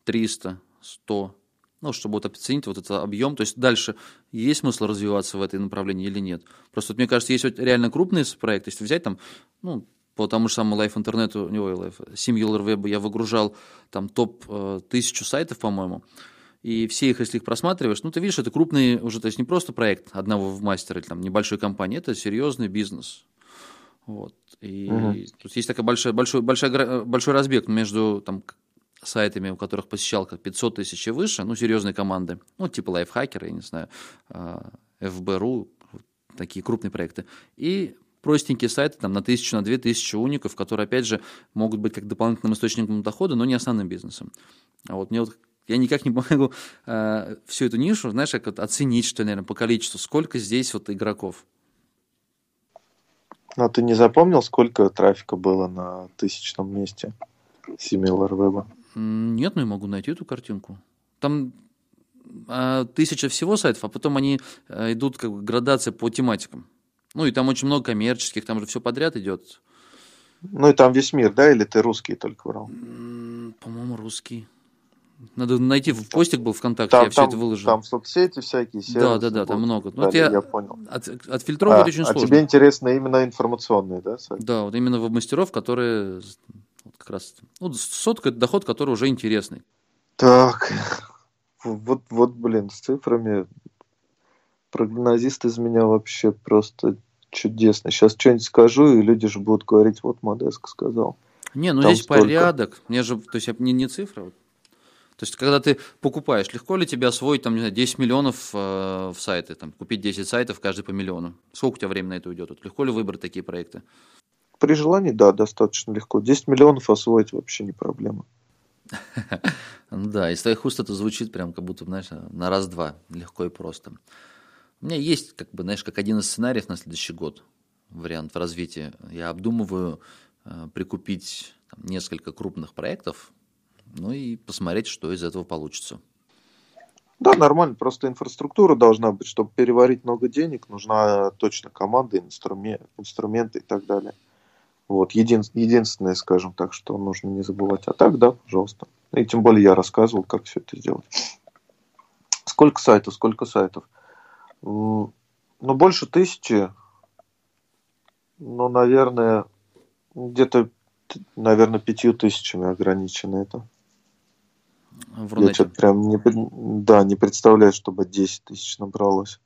S1: триста, сто, ну, чтобы вот оценить вот этот объем, то есть дальше есть смысл развиваться в этой направлении или нет. Просто вот, мне кажется, есть вот реально крупный проект, если взять там, ну, по тому же самому Life интернету, не ой, Life, Singular Web я выгружал там топ э, тысячу сайтов, по-моему, и все их, если их просматриваешь, ну, ты видишь, это крупный уже, то есть не просто проект одного в мастера или там небольшой компании, это серьезный бизнес. Вот. И угу. тут есть такой большой, большой, большой, большой разбег между там, сайтами, у которых посещалка 500 тысяч и выше, ну, серьезные команды, ну, типа лайфхакеры, я не знаю, FB.ru, а, такие крупные проекты, и простенькие сайты там, на тысячу, на две тысячи уников, которые, опять же, могут быть как дополнительным источником дохода, но не основным бизнесом. А вот мне вот я никак не могу э, всю эту нишу, знаешь, как вот оценить, что наверное, по количеству, сколько здесь вот игроков.
S4: Ну, а ты не запомнил, сколько трафика было на тысячном месте SimilarWeb?
S1: Нет, но я могу найти эту картинку. Там а, тысяча всего сайтов, а потом они а, идут как бы градация по тематикам. Ну и там очень много коммерческих, там же все подряд идет.
S4: Ну и там весь мир, да, или ты русский только брал?
S1: По-моему, русский. Надо найти, в постик был ВКонтакте,
S4: там,
S1: я все это выложил.
S4: Там соцсети всякие,
S1: сервисы. Да, да, да, там много.
S4: Ну, я, я понял.
S1: От, отфильтровывать а, очень
S4: а
S1: сложно.
S4: А тебе интересно именно информационные, да?
S1: Сайты? Да, вот именно веб-мастеров, которые вот как раз... Ну, сотка – это доход, который уже интересный.
S4: Так, вот, вот, блин, с цифрами прогнозист из меня вообще просто чудесный. Сейчас что-нибудь скажу, и люди же будут говорить, вот Модеско сказал.
S1: Не, ну Там здесь столько... порядок. Мне же, то есть не, не цифра, то есть, когда ты покупаешь, легко ли тебе освоить там, не знаю, 10 миллионов э, в сайты, там, купить 10 сайтов, каждый по миллиону? Сколько у тебя времени на это уйдет? Вот, легко ли выбрать такие проекты?
S4: При желании, да, достаточно легко. 10 миллионов освоить вообще не проблема.
S1: Да, из твоих уст это звучит прям как будто, знаешь, на раз-два, легко и просто. У меня есть, как бы, знаешь, как один из сценариев на следующий год, вариант в развитии. Я обдумываю э, прикупить там, несколько крупных проектов, ну и посмотреть, что из этого получится.
S4: Да, нормально, просто инфраструктура должна быть, чтобы переварить много денег, нужна точно команда, инструмент, инструменты и так далее. Вот, един, единственное, скажем так, что нужно не забывать. А так, да, пожалуйста. И тем более я рассказывал, как все это сделать. Сколько сайтов, сколько сайтов? Ну, больше тысячи. Ну, наверное, где-то, наверное, пятью тысячами ограничено это в Рунете. Я что-то прям не, да, не представляю, чтобы 10 тысяч набралось.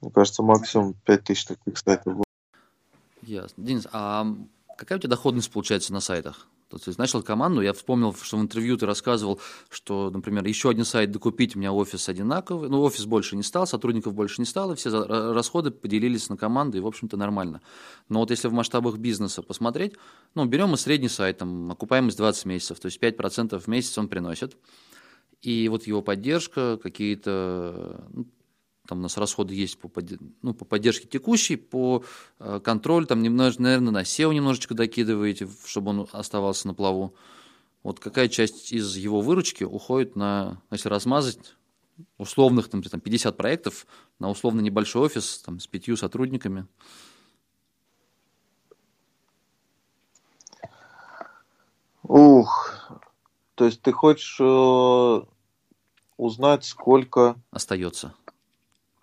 S4: Мне кажется, максимум 5 тысяч таких сайтов будет.
S1: Ясно. Денис, а какая у тебя доходность получается на сайтах? То есть начал команду, я вспомнил, что в интервью ты рассказывал, что, например, еще один сайт докупить, у меня офис одинаковый, ну, офис больше не стал, сотрудников больше не стало, все расходы поделились на команды, и, в общем-то, нормально. Но вот если в масштабах бизнеса посмотреть, ну, берем мы средний сайт, там, окупаемость 20 месяцев, то есть 5% в месяц он приносит, И вот его поддержка, какие-то ну, там у нас расходы есть по, ну, по поддержке текущей, по э, контролю, там немножко, наверное, на SEO немножечко докидываете, чтобы он оставался на плаву. Вот какая часть из его выручки уходит на, если размазать, условных там, там 50 проектов на условно небольшой офис там, с пятью сотрудниками?
S4: Ух, то есть ты хочешь э, узнать, сколько
S1: остается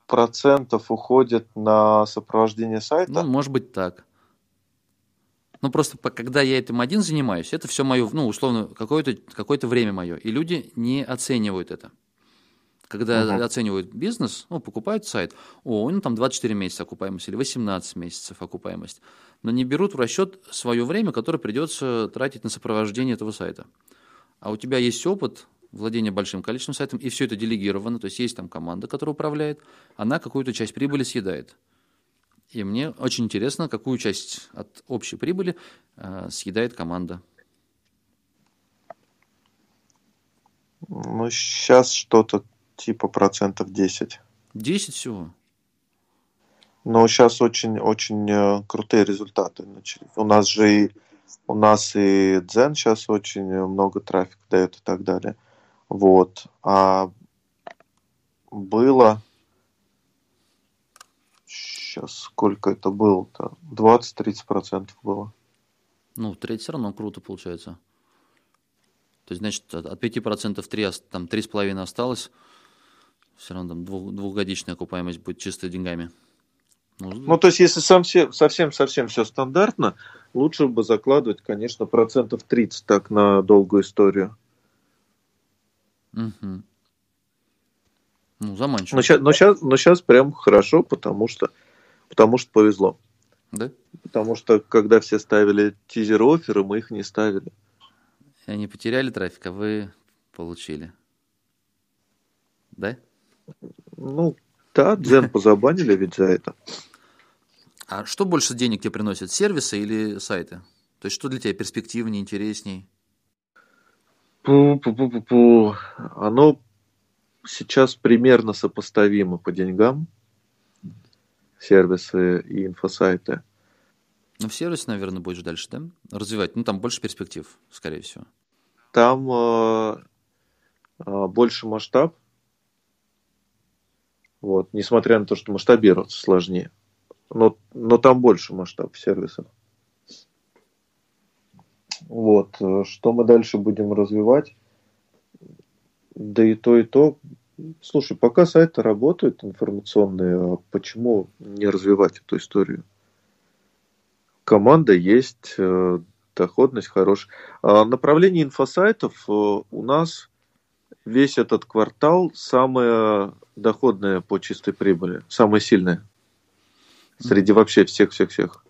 S4: процентов уходит на сопровождение сайта?
S1: Ну, может быть так. Ну, просто когда я этим один занимаюсь, это все мое, ну, условно, какое-то какое время мое. И люди не оценивают это. Когда угу. оценивают бизнес, ну, покупают сайт, о, у него там 24 месяца окупаемость или 18 месяцев окупаемость, но не берут в расчет свое время, которое придется тратить на сопровождение этого сайта. А у тебя есть опыт владения большим количеством сайтов, и все это делегировано, то есть есть там команда, которая управляет, она какую-то часть прибыли съедает. И мне очень интересно, какую часть от общей прибыли э, съедает команда.
S4: Ну, сейчас что-то типа процентов 10.
S1: 10 всего?
S4: Но сейчас очень-очень э, крутые результаты начали. У нас же и у нас и Дзен сейчас очень много трафика дает и так далее. Вот. А было сейчас сколько это было-то? 20-30% было.
S1: Ну, треть все равно круто получается. То есть, значит, от 5% 3, там 3,5 осталось. Все равно там двух, двухгодичная окупаемость будет чисто деньгами.
S4: Ну, ну то есть, если совсем-совсем все стандартно, лучше бы закладывать, конечно, процентов 30 так на долгую историю.
S1: Угу. Ну, заманчиво.
S4: Но сейчас, но, сейчас, но сейчас прям хорошо, потому что, потому что повезло.
S1: Да?
S4: Потому что, когда все ставили тизер-оферы, мы их не ставили.
S1: И они потеряли трафик, а вы получили. Да?
S4: Ну, да, Дзен позабанили ведь за это.
S1: А что больше денег тебе приносят, сервисы или сайты? То есть что для тебя перспективнее, интересней?
S4: Пу-пу-пу-пу-пу. Оно сейчас примерно сопоставимо по деньгам, сервисы и инфосайты.
S1: Ну, в сервис, наверное, будешь дальше, да? Развивать. Ну, там больше перспектив, скорее всего.
S4: Там э, э, больше масштаб. Вот, несмотря на то, что масштабироваться сложнее. Но, но там больше масштаб сервисов. Вот. Э, что мы дальше будем развивать? Да и то, и то. Слушай, пока сайты работают информационные, а почему не развивать эту историю? Команда есть, э, доходность хорошая. А направление инфосайтов э, у нас весь этот квартал самое доходное по чистой прибыли, самое сильное среди вообще всех-всех-всех.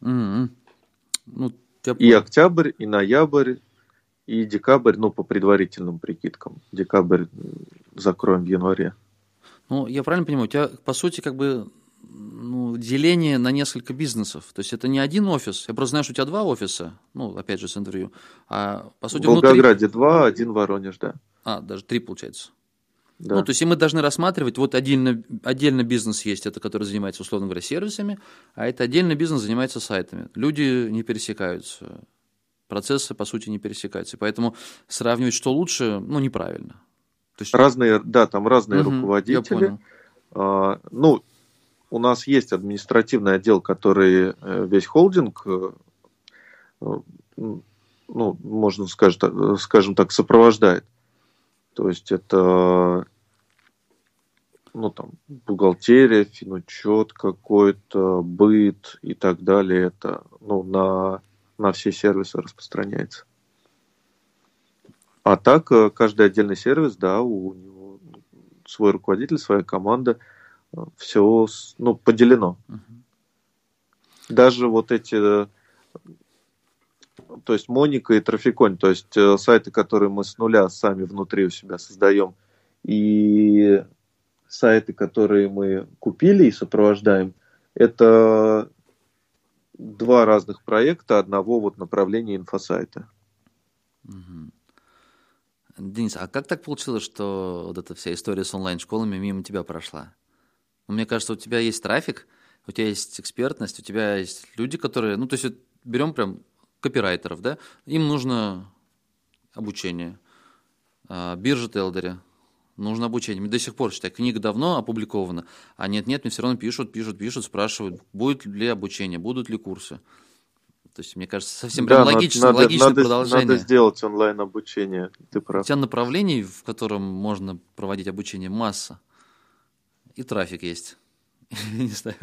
S1: Mm-hmm. Ну,
S4: и октябрь, и ноябрь, и декабрь, ну, по предварительным прикидкам. Декабрь закроем в январе.
S1: Ну, я правильно понимаю, у тебя, по сути, как бы ну, деление на несколько бизнесов. То есть это не один офис. Я просто знаю, что у тебя два офиса, ну, опять же, с интервью. А, по сути,
S4: в Волгограде внутри... два, один в Воронеж, да.
S1: А, даже три, получается. Да. Ну, то есть и мы должны рассматривать, вот отдельно, отдельно бизнес есть, это который занимается, условно говоря, сервисами, а это отдельный бизнес занимается сайтами. Люди не пересекаются, процессы, по сути, не пересекаются. Поэтому сравнивать, что лучше, ну, неправильно.
S4: То есть... Разные, да, там разные угу, руководители. А, ну, у нас есть административный отдел, который э, весь холдинг, э, ну, можно скажем, скажем так, сопровождает. То есть это ну, там, бухгалтерия, финучет какой-то, быт и так далее. Это ну, на, на все сервисы распространяется. А так, э, каждый отдельный сервис, да, у него свой руководитель, своя команда, э, все ну, поделено. Uh-huh. Даже вот эти то есть Моника и Трафиконь, то есть э, сайты, которые мы с нуля сами внутри у себя создаем, и сайты, которые мы купили и сопровождаем, это два разных проекта одного вот направления инфосайта.
S1: Денис, а как так получилось, что вот эта вся история с онлайн-школами мимо тебя прошла? Ну, мне кажется, у тебя есть трафик, у тебя есть экспертность, у тебя есть люди, которые, ну, то есть берем прям копирайтеров, да, им нужно обучение. А, биржа Телдере, нужно обучение. До сих пор, считай, книга давно опубликована, а нет-нет, мне все равно пишут, пишут, пишут, спрашивают, будет ли обучение, будут ли курсы. То есть, мне кажется, совсем
S4: Да,
S1: прям логично,
S4: надо,
S1: логичное
S4: надо,
S1: продолжение.
S4: надо сделать онлайн обучение. Ты
S1: У
S4: прав.
S1: тебя направлений, в котором можно проводить обучение, масса. И трафик есть. Не знаю.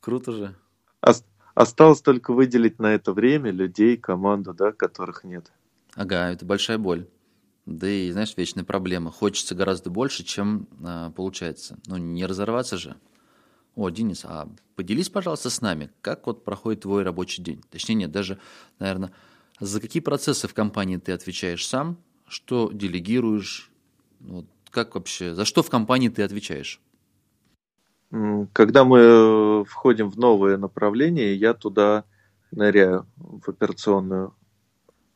S1: Круто же.
S4: Ос- Осталось только выделить на это время людей, команду, да, которых нет.
S1: Ага, это большая боль. Да и, знаешь, вечная проблема. Хочется гораздо больше, чем а, получается. Ну, не разорваться же. О, Денис, а поделись, пожалуйста, с нами, как вот проходит твой рабочий день? Точнее, нет, даже, наверное, за какие процессы в компании ты отвечаешь сам, что делегируешь, вот, как вообще, за что в компании ты отвечаешь?
S4: Когда мы э, входим в новое направление, я туда ныряю, в операционное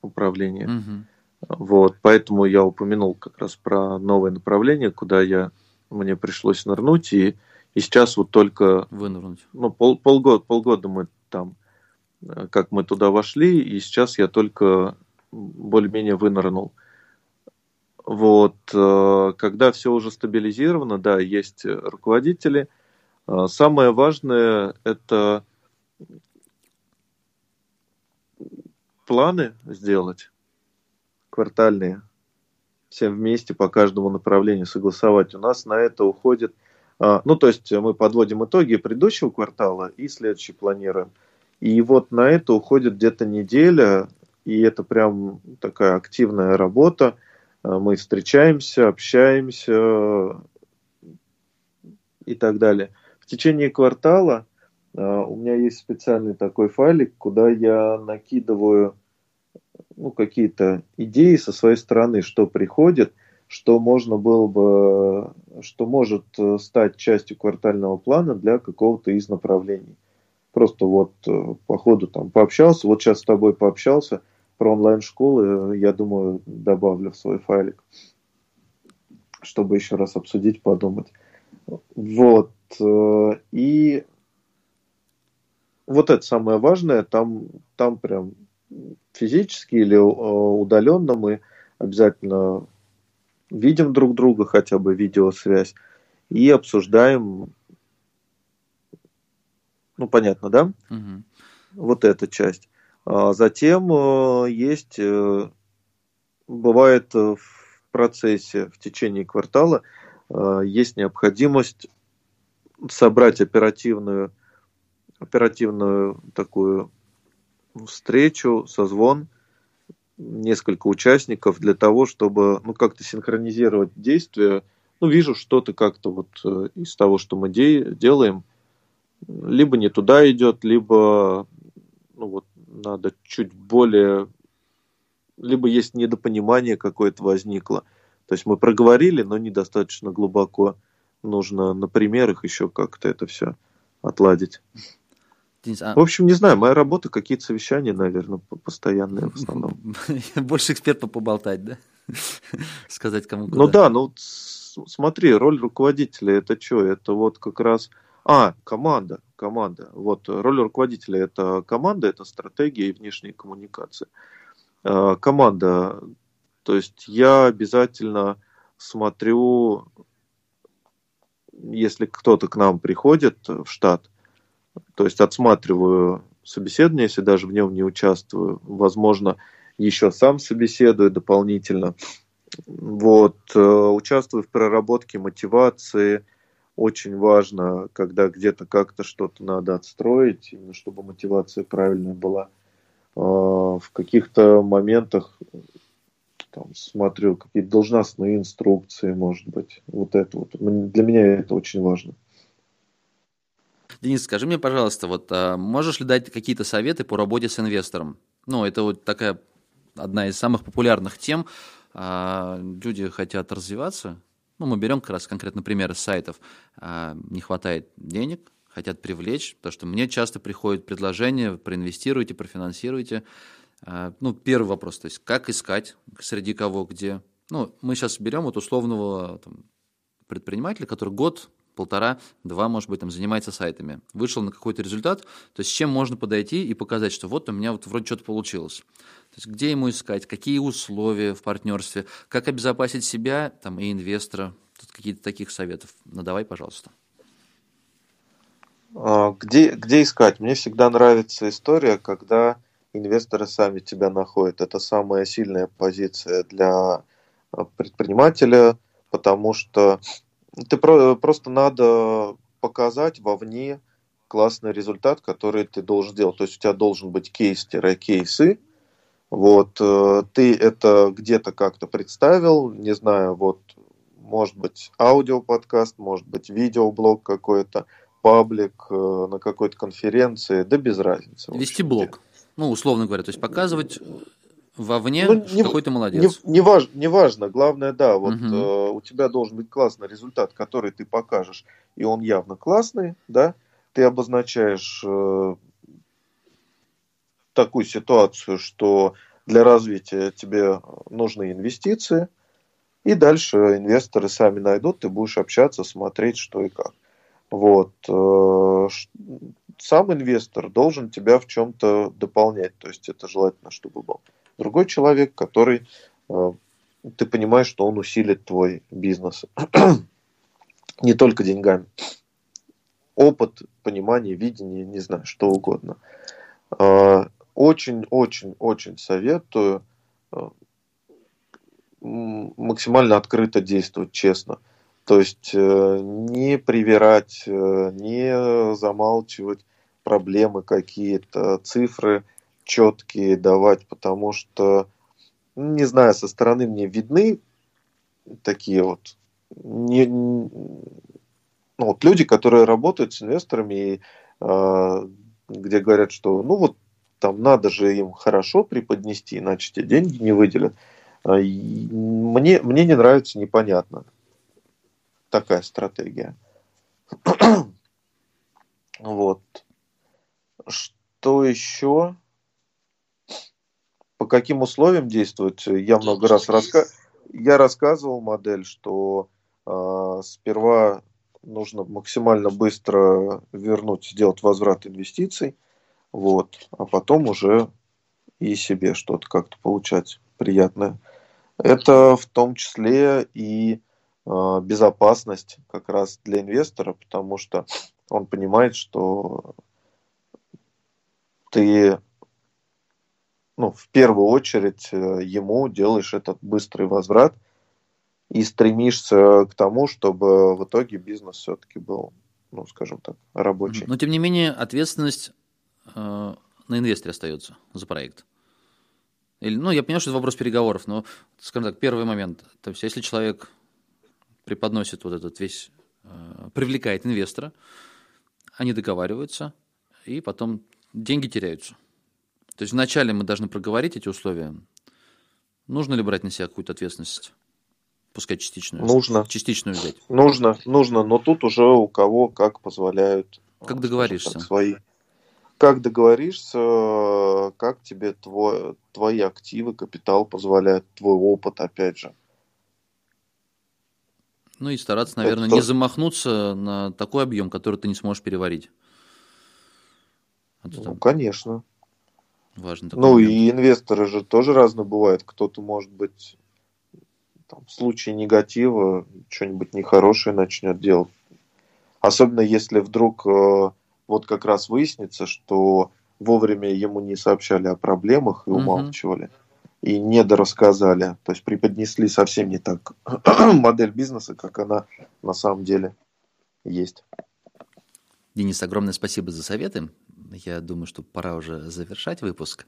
S4: управление.
S1: Мгм.
S4: Вот, поэтому я упомянул как раз про новое направление, куда я, мне пришлось нырнуть, и, и сейчас вот только,
S1: Вынырнуть.
S4: ну, пол, полгода, полгода мы там, э, как мы туда вошли, и сейчас я только более-менее вынырнул. Вот, э, когда все уже стабилизировано, да, есть руководители. Э, Самое важное – это планы сделать квартальные, всем вместе по каждому направлению согласовать. У нас на это уходит, а, ну, то есть мы подводим итоги предыдущего квартала и следующий планируем. И вот на это уходит где-то неделя, и это прям такая активная работа. А, Мы встречаемся, общаемся и так далее. Течение квартала а, у меня есть специальный такой файлик, куда я накидываю ну, какие-то идеи со своей стороны, что приходит, что можно было бы, что может э, стать частью квартального плана для какого-то из направлений. Просто вот э, по ходу там пообщался, вот сейчас с тобой пообщался про онлайн-школы, э, я думаю, добавлю в свой файлик, чтобы еще раз обсудить, подумать. Вот. Э, И вот это самое важное, там, там прям физически или э, удаленно мы обязательно видим друг друга, хотя бы видеосвязь, и обсуждаем, ну, понятно, да,
S1: Мгм.
S4: вот эта часть. А затем э, есть, бывает в процессе, в течение квартала, есть необходимость собрать оперативную, оперативную такую встречу, созвон, несколько участников для того, чтобы ну, как-то синхронизировать действия. Ну, вижу что-то как-то вот э, из того, что мы де- делаем, либо не туда идет, либо ну, вот, надо чуть более... Либо есть недопонимание какое-то возникло. То есть мы проговорили, но недостаточно глубоко. Нужно на примерах еще как-то это все отладить.
S1: Денис, а
S4: В общем, не знаю, моя работа какие-то совещания, наверное, по- постоянные в основном.
S1: больше эксперт по поболтать, да? Сказать кому куда.
S4: Ну да, ну смотри, роль руководителя это что? Это вот как раз... А, команда, команда. Вот роль руководителя это команда, это стратегия и внешние коммуникации. Э, Команда, то есть я обязательно смотрю, если кто-то к нам приходит в штат, то есть отсматриваю собеседование, если даже в нем не участвую, возможно, еще сам собеседую дополнительно. Вот, э, участвую в проработке мотивации. Очень важно, когда где-то как-то что-то надо отстроить, именно чтобы мотивация правильная была. Э, В каких-то моментах там, смотрю какие-то должностные инструкции, может быть. Вот это вот. Для меня это очень важно.
S1: Денис, скажи мне, пожалуйста, вот а, можешь ли дать какие-то советы по работе с инвестором? Ну, это вот такая одна из самых популярных тем. А, люди хотят развиваться. Ну, мы берем как раз конкретно примеры сайтов. А, не хватает денег, хотят привлечь, потому что мне часто приходят предложения, проинвестируйте, профинансируйте. А, ну, первый вопрос, то есть как искать, среди кого, где. Ну, мы сейчас берем вот условного там, предпринимателя, который год полтора, два, может быть, там занимается сайтами. Вышел на какой-то результат, то есть с чем можно подойти и показать, что вот у меня вот вроде что-то получилось. То есть где ему искать, какие условия в партнерстве, как обезопасить себя там, и инвестора. Тут какие-то таких советов. Ну, давай, пожалуйста.
S4: А, где, где искать? Мне всегда нравится история, когда инвесторы сами тебя находят. Это самая сильная позиция для а, предпринимателя, потому что ты про, просто надо показать вовне классный результат, который ты должен сделать. То есть у тебя должен быть кейс-кейсы. Вот, э, ты это где-то как-то представил, не знаю, вот, может быть, аудиоподкаст, может быть, видеоблог какой-то, паблик э, на какой-то конференции, да без разницы.
S1: Вести блог, ну, условно говоря, то есть показывать вовне, ну, не, какой то молодец.
S4: Не, не, важ, не важно, главное, да, вот угу. э, у тебя должен быть классный результат, который ты покажешь, и он явно классный, да, ты обозначаешь э, такую ситуацию, что для развития тебе нужны инвестиции, и дальше инвесторы сами найдут, ты будешь общаться, смотреть, что и как. Вот. Сам инвестор должен тебя в чем-то дополнять, то есть это желательно, чтобы был другой человек, который э, ты понимаешь, что он усилит твой бизнес. Не только деньгами. Опыт, понимание, видение, не знаю, что угодно. Очень-очень-очень э, советую э, максимально открыто действовать, честно. То есть не привирать, не замалчивать проблемы какие-то, цифры четкие давать, потому что, ну, не знаю, со стороны мне видны такие вот, не, ну, вот люди, которые работают с инвесторами, и, э, где говорят, что ну вот там надо же им хорошо преподнести, иначе те деньги не выделят. А, мне, мне не нравится, непонятно такая стратегия. вот. Что еще? по каким условиям действовать, я много раз раска... я рассказывал модель, что э, сперва нужно максимально быстро вернуть, сделать возврат инвестиций, вот, а потом уже и себе что-то как-то получать приятное. Это в том числе и э, безопасность как раз для инвестора, потому что он понимает, что ты ну, в первую очередь э, ему делаешь этот быстрый возврат и стремишься к тому, чтобы в итоге бизнес все-таки был, ну, скажем так, рабочий.
S1: Но, тем не менее, ответственность э, на инвесторе остается за проект. Или, ну, я понимаю, что это вопрос переговоров, но, скажем так, первый момент. То есть, если человек преподносит вот этот весь, э, привлекает инвестора, они договариваются, и потом деньги теряются. То есть вначале мы должны проговорить эти условия. Нужно ли брать на себя какую-то ответственность? Пускай частичную.
S4: Нужно.
S1: Частичную взять.
S4: Нужно, нужно, но тут уже у кого как позволяют.
S1: Как договоришься? Так,
S4: свои. Как договоришься, как тебе твой, твои активы, капитал позволяет, твой опыт, опять же.
S1: Ну и стараться, наверное, Это... не замахнуться на такой объем, который ты не сможешь переварить.
S4: А ну, там... конечно.
S1: Важно
S4: ну момент. и инвесторы же тоже разные бывают. Кто-то может быть там, в случае негатива что-нибудь нехорошее начнет делать. Особенно если вдруг э, вот как раз выяснится, что вовремя ему не сообщали о проблемах и умалчивали. Угу. И недорассказали. То есть преподнесли совсем не так модель бизнеса, как она на самом деле есть.
S1: Денис, огромное спасибо за советы я думаю, что пора уже завершать выпуск.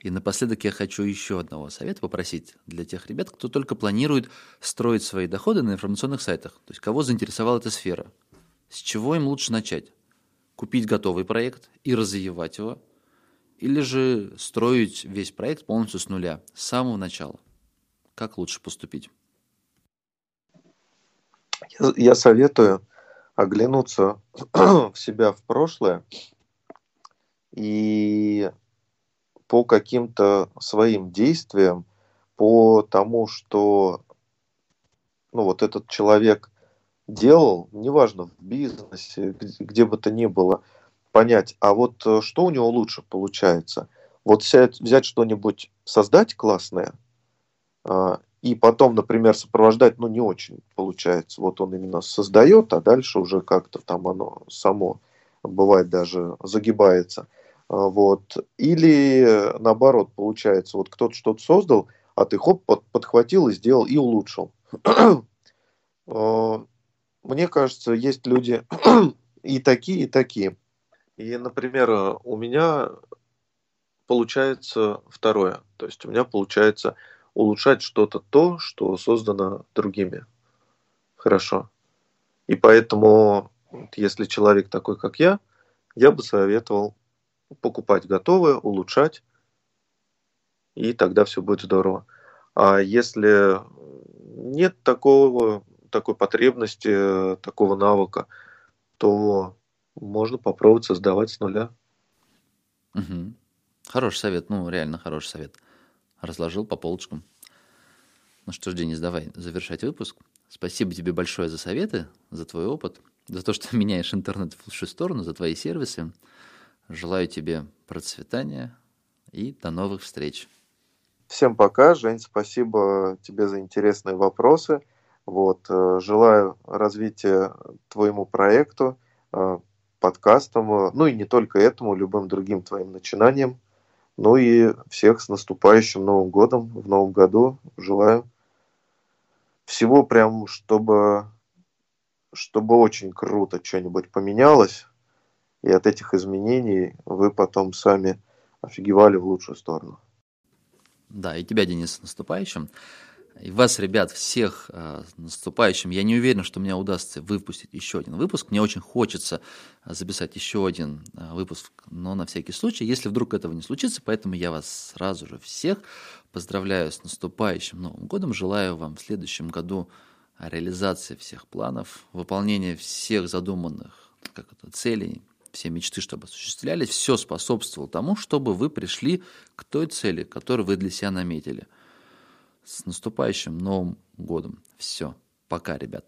S1: И напоследок я хочу еще одного совета попросить для тех ребят, кто только планирует строить свои доходы на информационных сайтах. То есть кого заинтересовала эта сфера. С чего им лучше начать? Купить готовый проект и развивать его? Или же строить весь проект полностью с нуля, с самого начала? Как лучше поступить?
S4: Я советую оглянуться в себя в прошлое и по каким-то своим действиям, по тому, что ну, вот этот человек делал, неважно, в бизнесе, где, где бы то ни было, понять, а вот э, что у него лучше получается. Вот взять, взять что-нибудь, создать классное, а, и потом, например, сопровождать, ну, не очень получается. Вот он именно создает, а дальше уже как-то там оно само, бывает, даже загибается. А, вот. Или наоборот, получается, вот кто-то что-то создал, а ты хоп, под, подхватил и сделал, и улучшил. А, мне кажется, есть люди и такие, и такие. И, например, у меня получается второе. То есть у меня получается улучшать что-то то, что создано другими. Хорошо. И поэтому, если человек такой, как я, я бы советовал покупать готовое, улучшать, и тогда все будет здорово. А если нет такого, такой потребности, такого навыка, то можно попробовать создавать с нуля.
S1: Угу. Хороший совет, ну реально хороший совет. Разложил по полочкам. Ну что ж, Денис, давай завершать выпуск. Спасибо тебе большое за советы, за твой опыт, за то, что меняешь интернет в лучшую сторону, за твои сервисы. Желаю тебе процветания и до новых встреч.
S4: Всем пока, Жень, спасибо тебе за интересные вопросы. Вот, э, желаю развития твоему проекту, э, подкастам, э, ну и не только этому, любым другим твоим начинаниям. Ну и всех с наступающим Новым годом. В Новом году желаю всего прям, чтобы, чтобы очень круто что-нибудь поменялось. И от этих изменений вы потом сами офигевали в лучшую сторону.
S1: Да, и тебя, Денис, с наступающим. И вас, ребят, всех э, наступающим. Я не уверен, что мне удастся выпустить еще один выпуск. Мне очень хочется а, записать еще один э, выпуск, но на всякий случай, если вдруг этого не случится, поэтому я вас сразу же всех поздравляю с наступающим Новым годом. Желаю вам в следующем году реализации всех планов, выполнения всех задуманных как это, целей, все мечты, чтобы осуществлялись, все способствовало тому, чтобы вы пришли к той цели, которую вы для себя наметили. С наступающим Новым годом. Все. Пока, ребят.